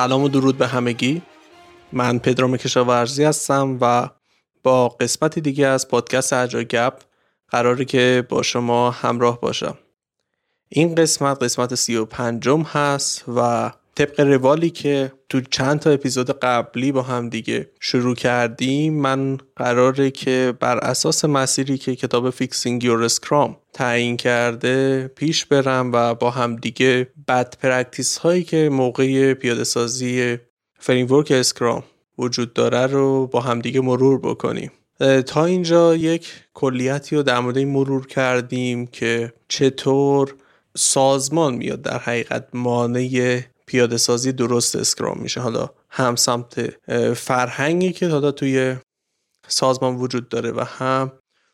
سلام و درود به همگی. من پدرام کشاورزی هستم و با قسمت دیگه از پادکست Agile Gap قراره که با شما همراه باشم. این قسمت قسمت سی و پنجم هست و طبق روالی که تو چند تا اپیزود قبلی با هم دیگه شروع کردیم من قراره که بر اساس مسیری که کتاب Fixing Your Scrum تعیین کرده پیش برم و با هم دیگه bad practice هایی که موقع پیاده سازی framework Scrum وجود داره رو با هم دیگه مرور بکنیم. تا اینجا یک کلیتی رو در مورد مرور کردیم که چطور سازمان میاد در حقیقت مانع پیاده سازی درست Scrum میشه. حالا هم سمت فرهنگی که حالا توی سازمان وجود داره و هم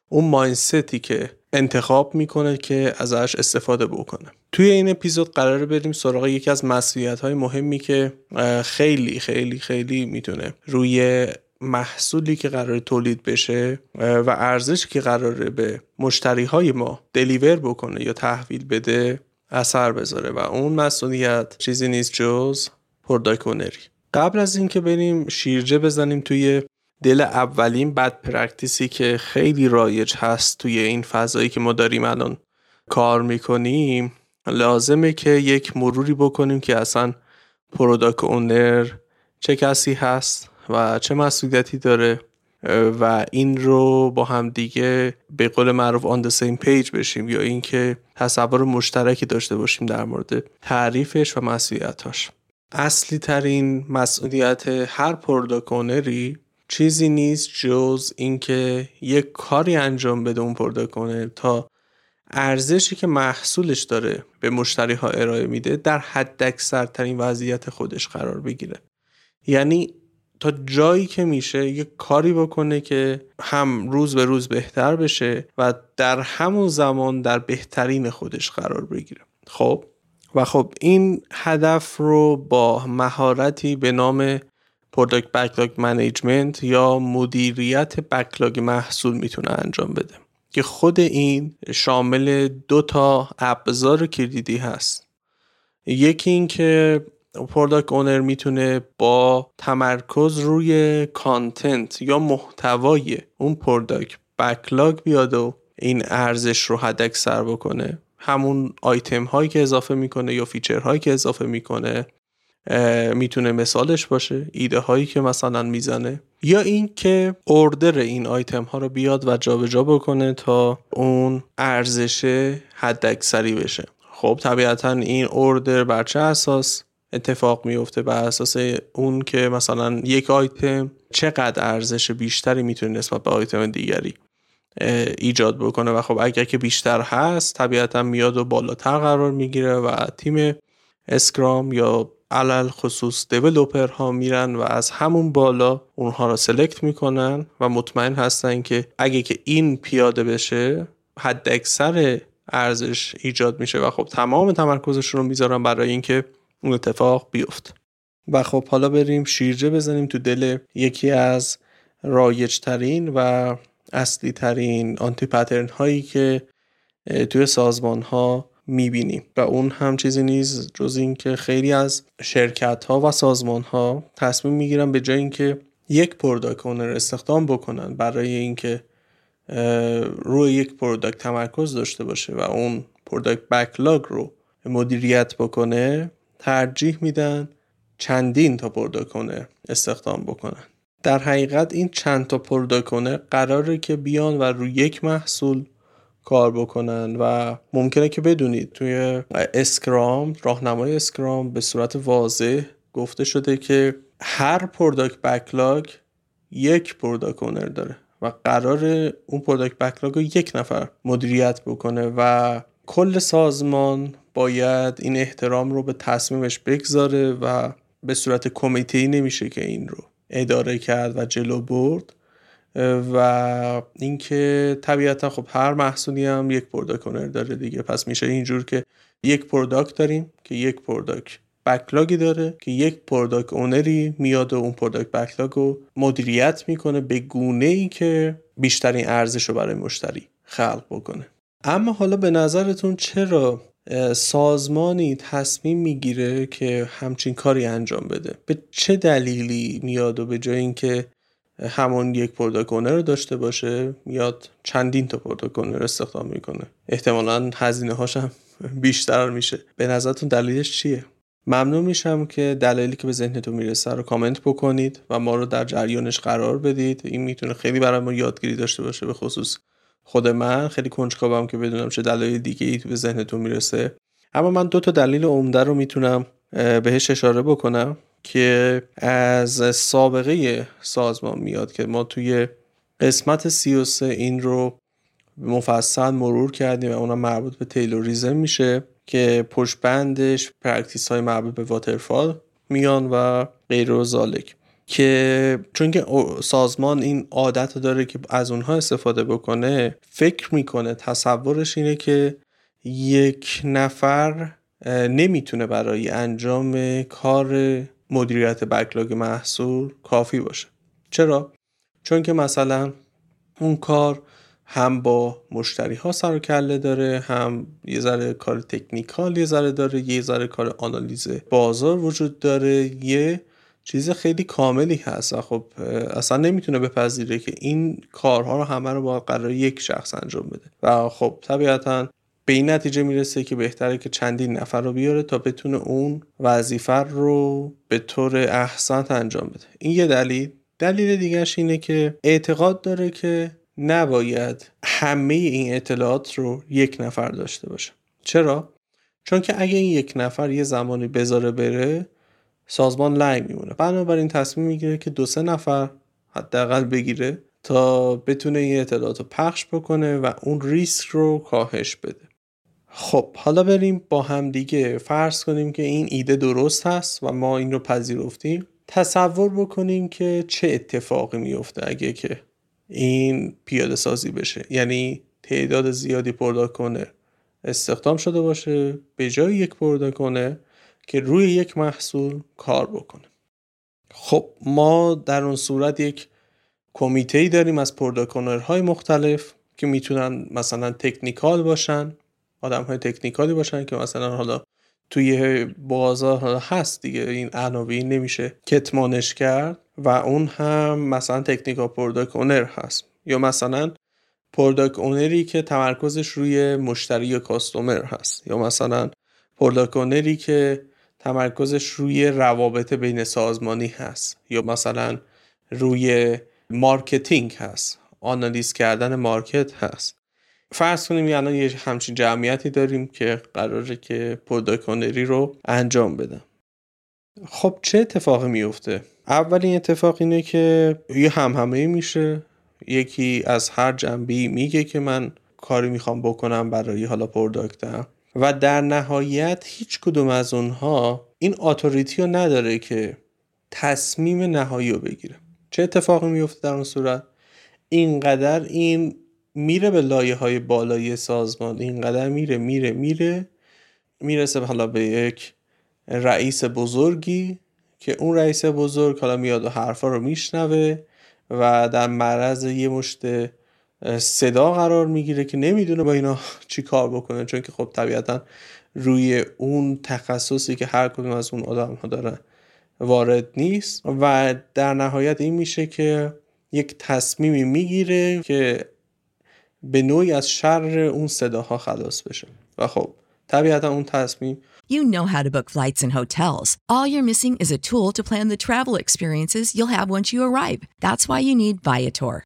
اون mindset ی که انتخاب می‌کنه که ازش استفاده بکنه. توی این اپیزود قراره بریم سراغ یکی از مسئولیت های مهمی که خیلی خیلی خیلی می‌تونه روی محصولی که قرار تولید بشه و ارزشی که قراره به مشتری های ما deliver بکنه یا تحویل بده اثر بذاره و اون مسئولیت چیزی نیست جز product owner ی. قبل از اینکه بریم شیرجه بزنیم توی دل اولین bad practice ی که خیلی رایج هست توی این فضایی که ما داریم الان کار می‌کنیم لازمه که یک مروری بکنیم که اصلا product owner چه کسی هست و چه مسئولیتی داره و این رو با هم دیگه به قول معروف on same page بشیم یا اینکه تصور مشترکی داشته باشیم در مورد تعریفش و مسئولیتاش. اصلی ترین مسئولیت هر product owner ی چیزی نیست جز اینکه یک کاری انجام بده اون product owner تا ارزشی که محصولش داره به مشتری ها ارائه میده در حداکثرترین وضعیت خودش قرار بگیره. یعنی تا جایی که میشه یه کاری بکنه که هم روز به روز بهتر بشه و در همون زمان در بهترین خودش قرار بگیره. خب؟ و خب این هدف رو با مهارتی به نام product backlog management یا مدیریت بکلاگ محصول می‌تونه انجام بده. که خود این شامل دو تا ابزار کلیدی هست. یکی این که product owner می‌تونه با تمرکز روی content یا محتوای اون product backlog بیاد و این ارزش رو حد اکثر بکنه. همون آیتم هایی که اضافه می‌کنه یا feature هایی که اضافه می‌کنه می‌تونه مثالش باشه ایده هایی که مثلا می‌زنه. یا این که order این آیتم ها رو بیاد و جابجا بکنه تا اون ارزش حد اکثری بشه. خب طبیعتا این اردر بر چه اساس؟ اتفاق میفته بر اساس اون که مثلا یک آیتم چقدر ارزش بیشتری می‌تونه نسبت به آیتم دیگری ایجاد بکنه. و خب اگر که بیشتر هست طبیعتا میاد و بالاتر قرار می‌گیره و تیم اسکرام یا علل خصوص دیولوپر ها میرن و از همون بالا اونها رو سلکت می‌کنن و مطمئن هستن که اگه که این پیاده بشه حد اکثر ارزش ایجاد میشه. و خب تمام تمرکزشون رو می‌ذارن برای اینکه اون اتفاق بیفته. و خب حالا بریم شیرجه بزنیم تو دل یکی از رایج ترین و اصلی ترین anti-pattern هایی که توی سازمان ها می‌بینیم. و اون هم چیزی نیست جز اینکه خیلی از شرکت ها و سازمان ها تصمیم می‌گیرن به جای اینکه یک product owner استخدام بکنن برای اینکه روی یک product تمرکز داشته باشه و اون product backlog رو مدیریت بکنه ترجیح میدن چندین تا product استخدام بکنن. در حقیقت این چند تا product قراره که بیان و روی یک محصول کار بکنن و ممکنه که بدونید توی Scrum راهنمای Scrum به صورت واضح گفته شده که هر product backlog یک product owner داره و قراره اون product backlog رو یک نفر مدیریت بکنه و کل سازمان باید این احترام رو به تصمیمش بگذاره و به صورت کمیته نمیشه که این رو اداره کرد و جلو برد. و اینکه طبیعتا خب هر محصولی هم یک product owner داره دیگه. پس میشه اینجور که یک product داریم که یک product backlog ی داره که یک product owner ی میاد و اون product backlog رو مدیریت می‌کنه به گونه ای که بیشترین ارزش رو برای مشتری خلق بکنه. اما حالا به نظرتون چرا سازمانی تصمیم می‌گیره که همچین کاری انجام بده؟ به چه دلیلی میاد و به جای اینکه همون یک product رو داشته باشه میاد چندین تا product استخدام می‌کنه؟ احتمالا هزینه هاشم بیشتر میشه. به نظرتون دلیلش چیه؟ ممنون میشم که دلایلی که به ذهنتون می‌رسه رو کامنت بکنید و ما رو در جریانش قرار بدید. این می‌تونه خیلی برای ما یادگیری داشته باشه به خصوص خود من خیلی کنجکاوم که بدونم چه دلایل دیگه ای به ذهنتون می‌رسه. اما من دو تا دلیل عمده رو می‌تونم بهش اشاره بکنم که از سابقه سازمان میاد که ما توی قسمت 33 این رو مفصل مرور کردیم و اونم مربوط به Taylorism میشه که پشت بندش practice های مربوط به waterfall میان و غیر و ذالک که چون که سازمان این عادتو داره که از اونها استفاده بکنه فکر می‌کنه تصورش اینه که یک نفر نمی‌تونه برای انجام کار مدیریت بکلاگ محصول کافی باشه چرا؟ چون که مثلا اون کار هم با مشتری ها سر و کله داره هم یه ذره کار تکنیکال یه ذره داره یه ذره کار آنالیز بازار وجود داره یه چیز خیلی کاملی هست. و خب اصلا نمی‌تونه بپذیره که این کارها رو همه رو با قرار یک شخص انجام بده. و خب طبیعتا به این نتیجه می‌رسه که بهتره که چندین نفر رو بیاره تا بتونه اون وظیفه رو به طور احسن انجام بده. این یه دلیل. دلیل دیگرش اینه که اعتقاد داره که نباید همه این اطلاعات رو یک نفر داشته باشه. چرا؟ چون که اگه این یک نفر یه زمانی بذاره بره سازمان لنگ میمونه. بنابراین تصمیم می‌گیره که دو سه نفر حداقل بگیره تا بتونه این اطلاعات رو پخش بکنه و اون ریسک رو کاهش بده. خب حالا بریم با هم دیگه فرض کنیم که این ایده درست هست و ما این رو پذیرفتیم. تصور بکنیم که چه اتفاقی میفته اگه که این پیاده سازی بشه. یعنی تعداد زیادی product استخدام شده باشه به جای یک product که روی یک محصول کار بکنه. خب ما در اون صورت یک کمیته ای داریم از های مختلف که می‌تونن مثلا technical باشن آدم های technical ی باشن که مثلا حالا توی بازار حالا هست دیگه این عناوین نمیشه کتمانش کرد و اون هم مثلا technical product owner هست. یا مثلا product owner ی که تمرکزش روی مشتری یا customer هست. یا مثلا product owner ی که تمرکزش روی روابط بین سازمانی هست. یا مثلا روی marketing هست. آنالیز کردن market هست. فرض کنیم الان یه همچین جمعیتی داریم که قراره که product owner ی رو انجام بدن. خب چه اتفاقی میفته اولین اتفاق اینه که یه همهمه میشه. یکی از هر جنبی میگه که من کاری می‌خوام بکنم برای حالا پروداکتم. و در نهایت هیچ کدوم از اونها این اتوریتی رو نداره که تصمیم نهایی رو بگیره. چه اتفاقی میفته در اون صورت؟ اینقدر این میره به لایه های بالای سازمان اینقدر میره میره میره می‌رسه حالا به یک رئیس بزرگی که اون رئیس بزرگ حالا میاد و حرفا رو میشنوه و در معرض یه مشت صدا قرار می‌گیره که نمی‌دونه با اینا چی کار بکنه چون که خب طبیعتا روی اون تخصصی که هر کدوم از اون آدم ها دارن وارد نیست و در نهایت این میشه که یک تصمیمی می‌گیره که به نوعی از شر اون صداها خلاص بشه و خب طبیعتا اون تصمیم You know how to book flights and hotels. All you're missing is a tool to plan the travel experiences you'll have once you arrive. That's why you need Viator.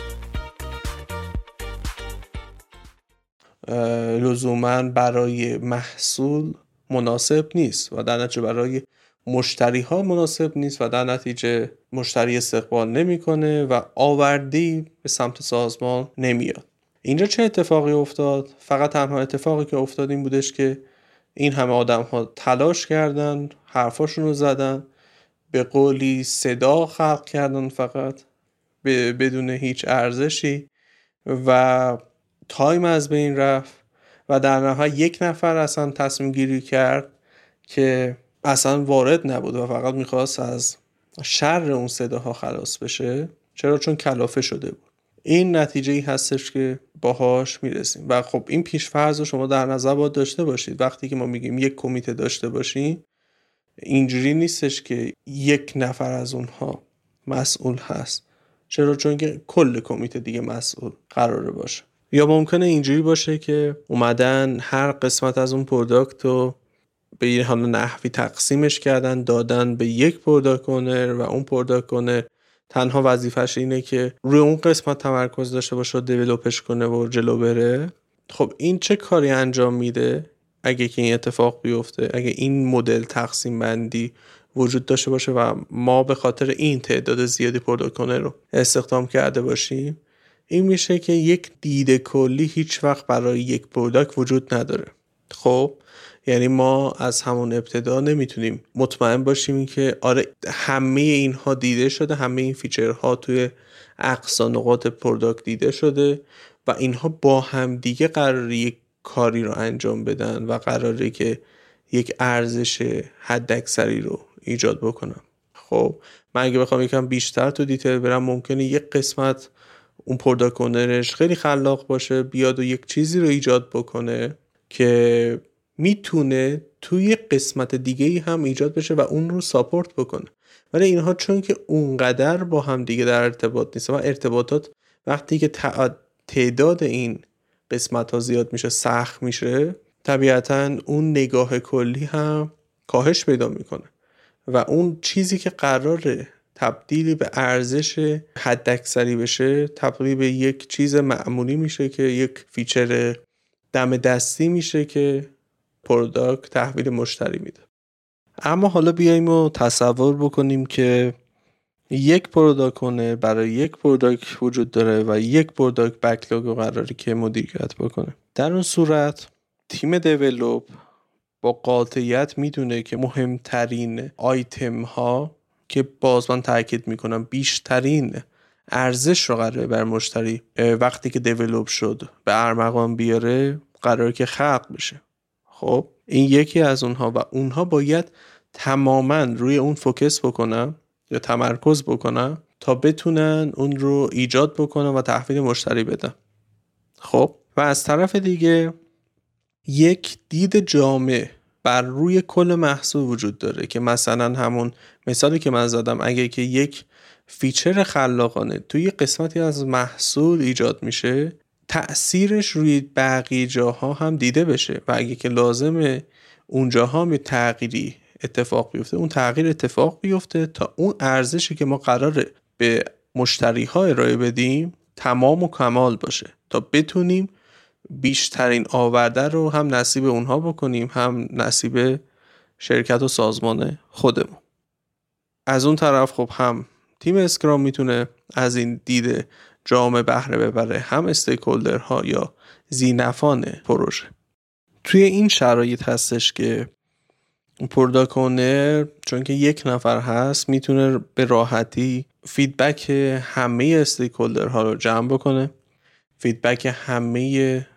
لزوما برای محصول مناسب نیست و در نتیجه برای مشتری ها مناسب نیست و در نتیجه مشتری استقبال نمی‌کنه و آوردی به سمت سازمان نمیاد. اینجا چه اتفاقی افتاد؟ فقط تنها اتفاقی که افتاد این بودش که این همه آدم ها تلاش کردن حرفاشون رو زدن به قولی صدا خلق کردن فقط بدون هیچ ارزشی و تایم از بین رفت و در نهایت یک نفر اصلا تصمیم گیری کرد که اصلا وارد نبود و فقط می‌خواست از شر اون صداها خلاص بشه چرا؟ چون کلافه شده بود. این نتیجه ای هستش که باهاش می‌رسیم. و خب این پیشفرض رو شما در نظر باید داشته باشید. وقتی که ما میگیم یک کمیته داشته باشیم اینجوری نیستش که یک نفر از اونها مسئول هست. چرا؟ چون که کل کمیته دیگه مسئول قراره باشه. یا ممکنه اینجوری باشه که اومدن هر قسمت از اون product رو به یه حالا نحوی تقسیمش کردن دادن به یک product و اون product تنها وظیفش اینه که روی اون قسمت تمرکز داشته باشه و develop ش کنه و جلو بره. خب این چه کاری انجام میده اگه که این اتفاق بیفته؟ اگه این مدل تقسیم بندی وجود داشته باشه و ما به خاطر این تعداد زیادی product رو استخدام کرده باشیم؟ این میشه که یک دید کلی هیچ وقت برای یک product وجود نداره. خب یعنی ما از همون ابتدا نمی‌تونیم مطمئن باشیم که آره همه اینها دیده شده همه این feature ها توی اقصا نقاط product دیده شده و اینها با هم دیگه قراره یک کاری رو انجام بدن و قراره که یک ارزش حداکثری رو ایجاد بکنم خب من اگه بخوام یکم بیشتر تو دیتیل برم ممکنه یک قسمت اون پرداکونرش خیلی خلاق باشه بیاد و یک چیزی رو ایجاد بکنه که می‌تونه توی قسمت دیگه ای هم ایجاد بشه و اون رو ساپورت بکنه. ولی اینها چون که اونقدر با هم دیگه در ارتباط نیست و ارتباطات وقتی که تعداد این قسمت ها زیاد میشه سخت میشه طبیعتا اون نگاه کلی هم کاهش پیدا می‌کنه. و اون چیزی که قراره تبدیل به ارزش حداکثری بشه تبدیل به یک چیز معمولی میشه که یک feature دم دستی میشه که product تحویل مشتری میده. اما حالا بیایم و تصور بکنیم که یک product برای یک product وجود داره و یک product backlog رو قراره که مدیریت بکنه. در اون صورت تیم develop با قاطعیت می‌دونه که مهمترین آیتم ها که باز من تاکید می‌کنم بیشترین ارزش رو قراره بر مشتری وقتی که develop شد به ارمغان بیاره قراره که خلق بشه. خب این یکی از اونها و اونها باید تماما روی اون focus بکنن یا تمرکز بکنن تا بتونن اون رو ایجاد بکنن و تحویل مشتری بدن. خب و از طرف دیگه یک دید جامع بر روی کل محصول وجود داره که مثلا همون مثالی که من زدم اگه که یک feature خلاقانه توی قسمتی از محصول ایجاد میشه تأثیرش روی بقیه جاها هم دیده بشه و اگه که لازمه اونجاها می تغییری اتفاق بیفته اون تغییر اتفاق بیفته تا اون ارزشی که ما قراره به مشتری ها ارائه بدیم تمام و کمال باشه تا بتونیم بیشترین آورده رو هم نصیب اونها بکنیم هم نصیب شرکت و سازمان خودمون. از اون طرف خب هم تیم اسکرام می‌تونه از این دید جامعه بهره ببره هم استیکولدر ها یا ذینفعان پروژه. توی این شرایط هستش که product owner چون که یک نفر هست می‌تونه به راحتی feedback همه stakeholder ها رو جمع بکنه. feedback همه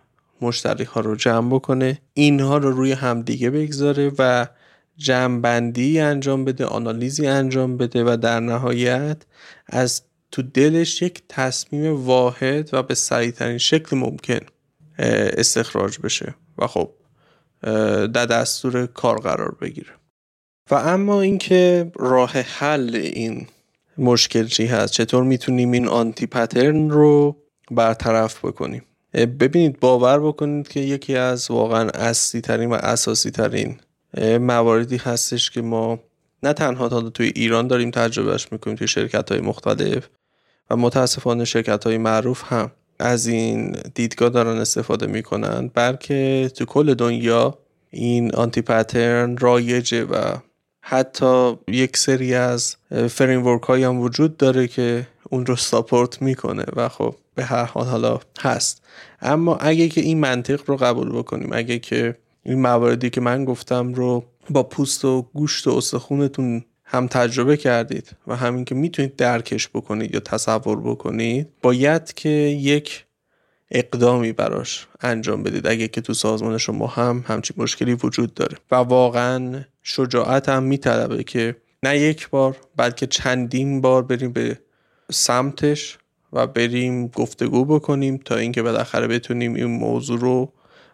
مشتری ها رو جمع بکنه اینها رو روی همدیگه بگذاره و جمعبندی انجام بده آنالیزی انجام بده و در نهایت از تو دلش یک تصمیم واحد و به سریعترین شکل ممکن استخراج بشه و خب در دستور کار قرار بگیره. و اما اینکه راه حل این مشکل چی هست؟ چطور می‌تونیم این آنتی پترن رو برطرف بکنیم؟ ببینید باور بکنید که یکی از واقعا اصلی ترین و اساسی ترین مواردی هستش که ما نه تنها تا توی ایران داریم تجربهش می‌کنیم توی شرکت های مختلف و متاسفانه شرکت های معروف هم از این دیدگاه دارن استفاده می‌کنن بلکه تو کل دنیا این anti-pattern رایجه و حتی یک سری از framework های هم وجود داره که اون رو support می‌کنه و خب به هر حال حالا هست. اما اگه که این منطق رو قبول بکنیم اگه که این مواردی که من گفتم رو با پوست و گوشت و استخونتون هم تجربه کردید و همین که می‌تونید درکش بکنید یا تصور بکنید باید که یک اقدامی براش انجام بدید. اگه که تو سازمان شما هم همچین مشکلی وجود داره. و واقعا شجاعت هم میطلبه که نه یک بار بلکه چندین بار بریم به سمتش و بریم گفتگو بکنیم تا اینکه بالاخره بتونیم این موضوع رو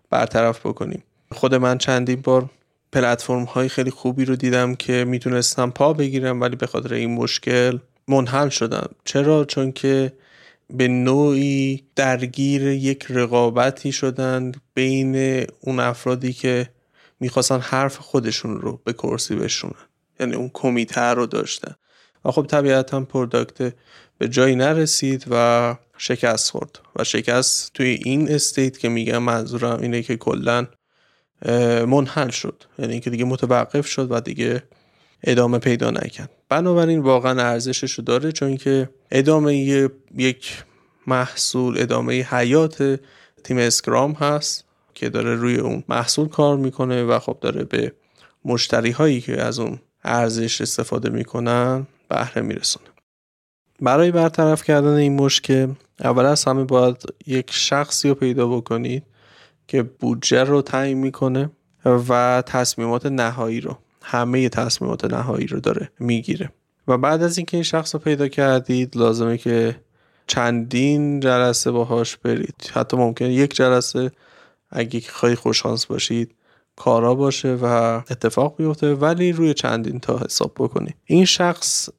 برطرف بکنیم. خود من چندین بار پلتفرم های خیلی خوبی رو دیدم که می‌تونستن پا بگیرن ولی به خاطر این مشکل منحل شدن. چرا؟ چون که به نوعی درگیر یک رقابتی شدن بین اون افرادی که می‌خواستن حرف خودشون رو به کرسی بشونن. یعنی اون کمیته رو داشتن. و خب طبیعتا product به جایی نرسید و شکست خورد. و شکست توی این state که میگم منظورم اینه که کلا منحل شد. یعنی اینکه دیگه متوقف شد و دیگه ادامه پیدا نکرد. بنابراین واقعا ارزشش رو داره چون که ادامه یک محصول ادامه حیات تیم اسکرام هست که داره روی اون محصول کار می‌کنه و خب داره به مشتری هایی که از اون ارزش استفاده می‌کنن بهره میرسونه. برای برطرف کردن این مشکل اول از همه باید یک شخصی رو پیدا بکنید که بودجه رو تعیین می‌کنه و تصمیمات نهایی رو همه تصمیمات نهایی رو داره می‌گیره. و بعد از اینکه این شخص رو پیدا کردید لازمه که چندین جلسه باهاش برید. حتی ممکنه یک جلسه اگه خیلی خوششانس باشید کارا باشه و اتفاق بیفته ولی روی چندین تا حساب بکنی این شخص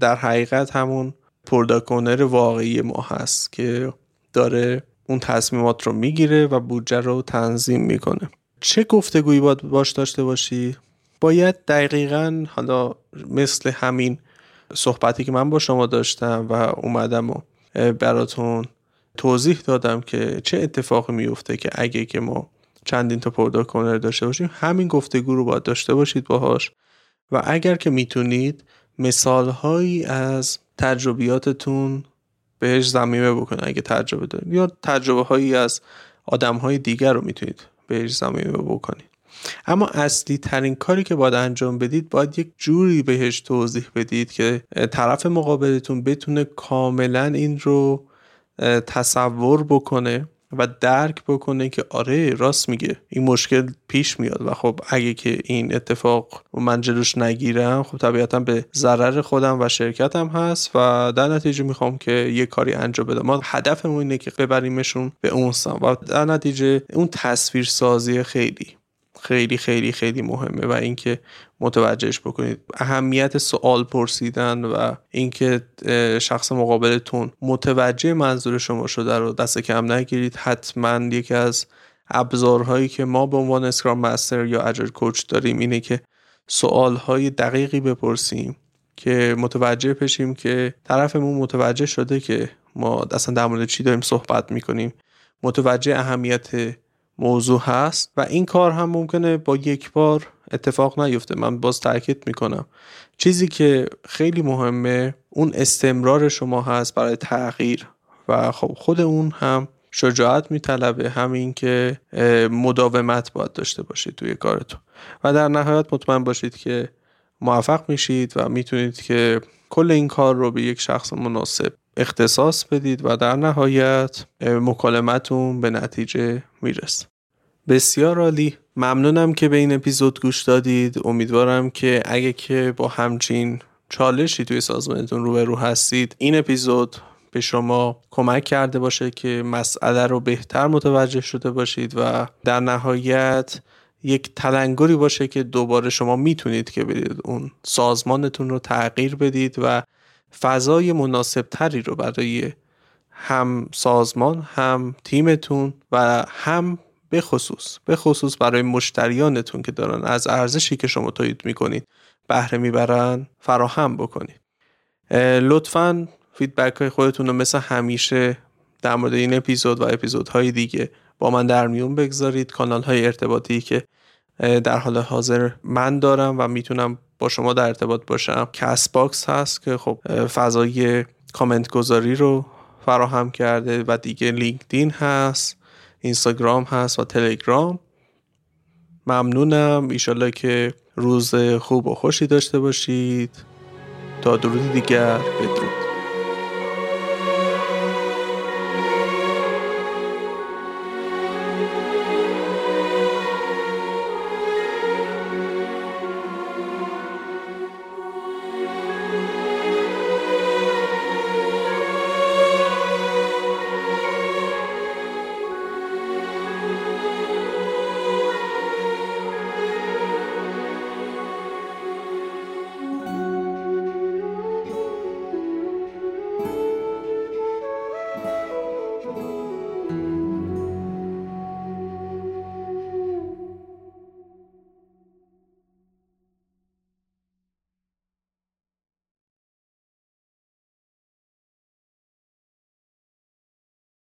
در حقیقت همون پرداکونر واقعی ما هست که داره اون تصمیمات رو می‌گیره و بودجه رو تنظیم می‌کنه. چه گفتگویی باید باش داشته باشی؟ باید دقیقا حالا مثل همین صحبتی که من با شما داشتم و اومدم و براتون توضیح دادم که چه اتفاقی میفته که اگه که ما چندین تا پرداکونر داشته باشیم همین گفتگو رو باید داشته باشید باهاش. و اگر که می‌تونید مثالهایی از تجربیاتتون بهش زمینه بکنید اگه تجربه دارید. یا تجربه هایی از آدم های دیگر رو می‌تونید بهش زمینه بکنید. اما اصلی ترین کاری که باید انجام بدید باید یک جوری بهش توضیح بدید که طرف مقابلتون بتونه کاملا این رو تصور بکنه و درک بکنه که آره راست میگه. این مشکل پیش میاد و خب اگه که این اتفاق من جلوش نگیرم خب طبیعتا به ضرر خودم و شرکتم هست و در نتیجه می‌خوام که یه کاری انجام بدم. ما هدفمون اینه که ببریمشون به اون سم و در نتیجه اون تصویر سازی خیلی خیلی خیلی خیلی مهمه و اینکه متوجهش بکنید. اهمیت سوال پرسیدن و اینکه شخص مقابلتون متوجه منظور شما شده رو دست کم نگیرید. حتما یکی از ابزارهایی که ما به عنوان اسکرام مستر یا اجر کوچ داریم اینه که سوالهای دقیقی بپرسیم که متوجه بشیم که طرفمون متوجه شده که ما اصلا در مورد چی داریم صحبت می‌کنیم. متوجه اهمیت موضوع هست و این کار هم ممکنه با یک بار اتفاق نیفته. من باز تاکید می‌کنم. چیزی که خیلی مهمه اون استمرار شما هست برای تغییر. و خب خود اون هم شجاعت میطلبه همین که مداومت باید داشته باشید توی کارتون. و در نهایت مطمئن باشید که موفق میشید و می‌تونید که کل این کار رو به یک شخص مناسب اختصاص بدید و در نهایت مکالمتون به نتیجه می‌رسه. بسیار عالی. ممنونم که به این اپیزود گوش دادید. امیدوارم که اگه که با همچین چالشی توی سازمانتون روبرو هستید این اپیزود به شما کمک کرده باشه که مسئله رو بهتر متوجه شده باشید و در نهایت یک تلنگری باشه که دوباره شما می‌تونید که برید اون سازمانتون رو تغییر بدید و فضای مناسب تری رو برای هم سازمان هم تیمتون و هم به خصوص به خصوص برای مشتریانتون که دارن از ارزشی که شما تولید می‌کنید بهره می‌برن فراهم بکنید. لطفا feedback های خودتون رو مثل همیشه در مورد این اپیزود و اپیزودهای دیگه با من در میون بگذارید. کانال های ارتباطی که در حال حاضر من دارم و می‌تونم با شما در ارتباط باشم. کست باکس هست که خب فضای کامنت گذاری رو فراهم کرده و دیگه لینکدین هست اینستاگرام هست و تلگرام. ممنونم. ایشالله که روز خوب و خوشی داشته باشید. تا درود دیگر. بدرود.